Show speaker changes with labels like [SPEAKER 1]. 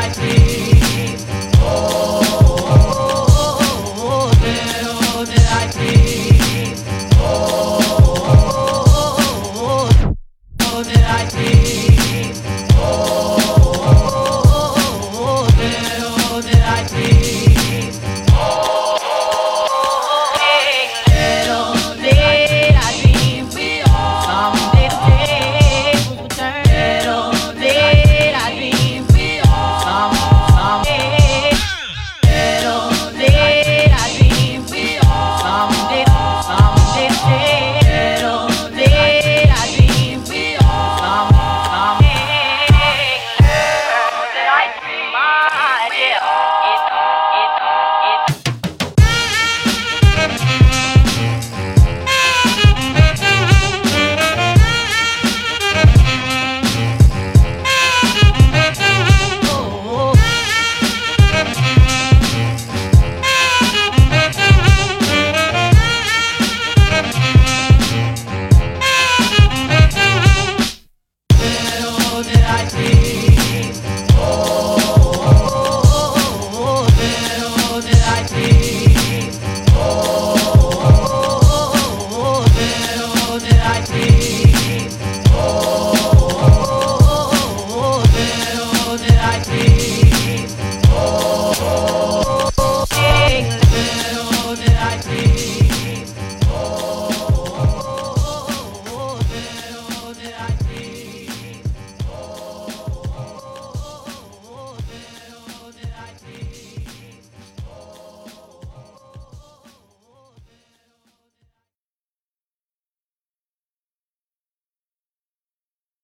[SPEAKER 1] like me. I